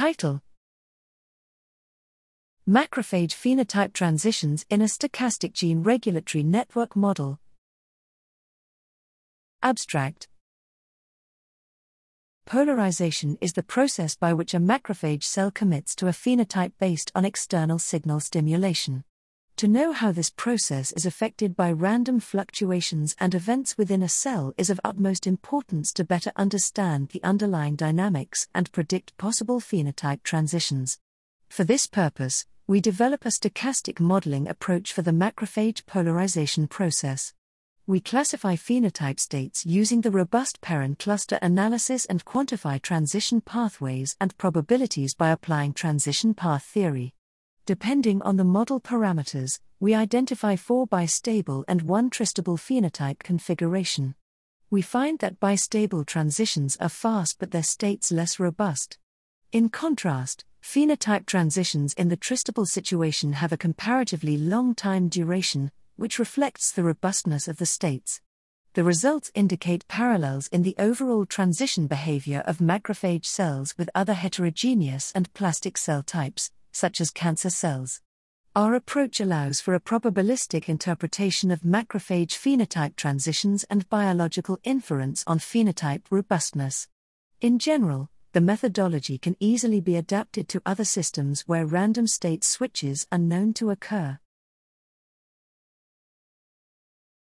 Title Macrophage phenotype transitions in a stochastic gene regulatory network model. Abstract Polarization is the process by which a macrophage cell commits to a phenotype based on external signal stimulation. To know how this process is affected by random fluctuations and events within a cell is of utmost importance to better understand the underlying dynamics and predict possible phenotype transitions. For this purpose, we develop a stochastic modeling approach for the macrophage polarization process. We classify phenotype states using the robust Perron cluster analysis and quantify transition pathways and probabilities by applying transition path theory. Depending on the model parameters, we identify four bistable and one tristable phenotype configuration. We find that bistable transitions are fast but their states less robust. In contrast, phenotype transitions in the tristable situation have a comparatively long time duration, which reflects the robustness of the states. The results indicate parallels in the overall transition behavior of macrophage cells with other heterogeneous and plastic cell types, such as cancer cells. Our approach allows for a probabilistic interpretation of macrophage phenotype transitions and biological inference on phenotype robustness. In general, the methodology can easily be adapted to other systems where random state switches are known to occur.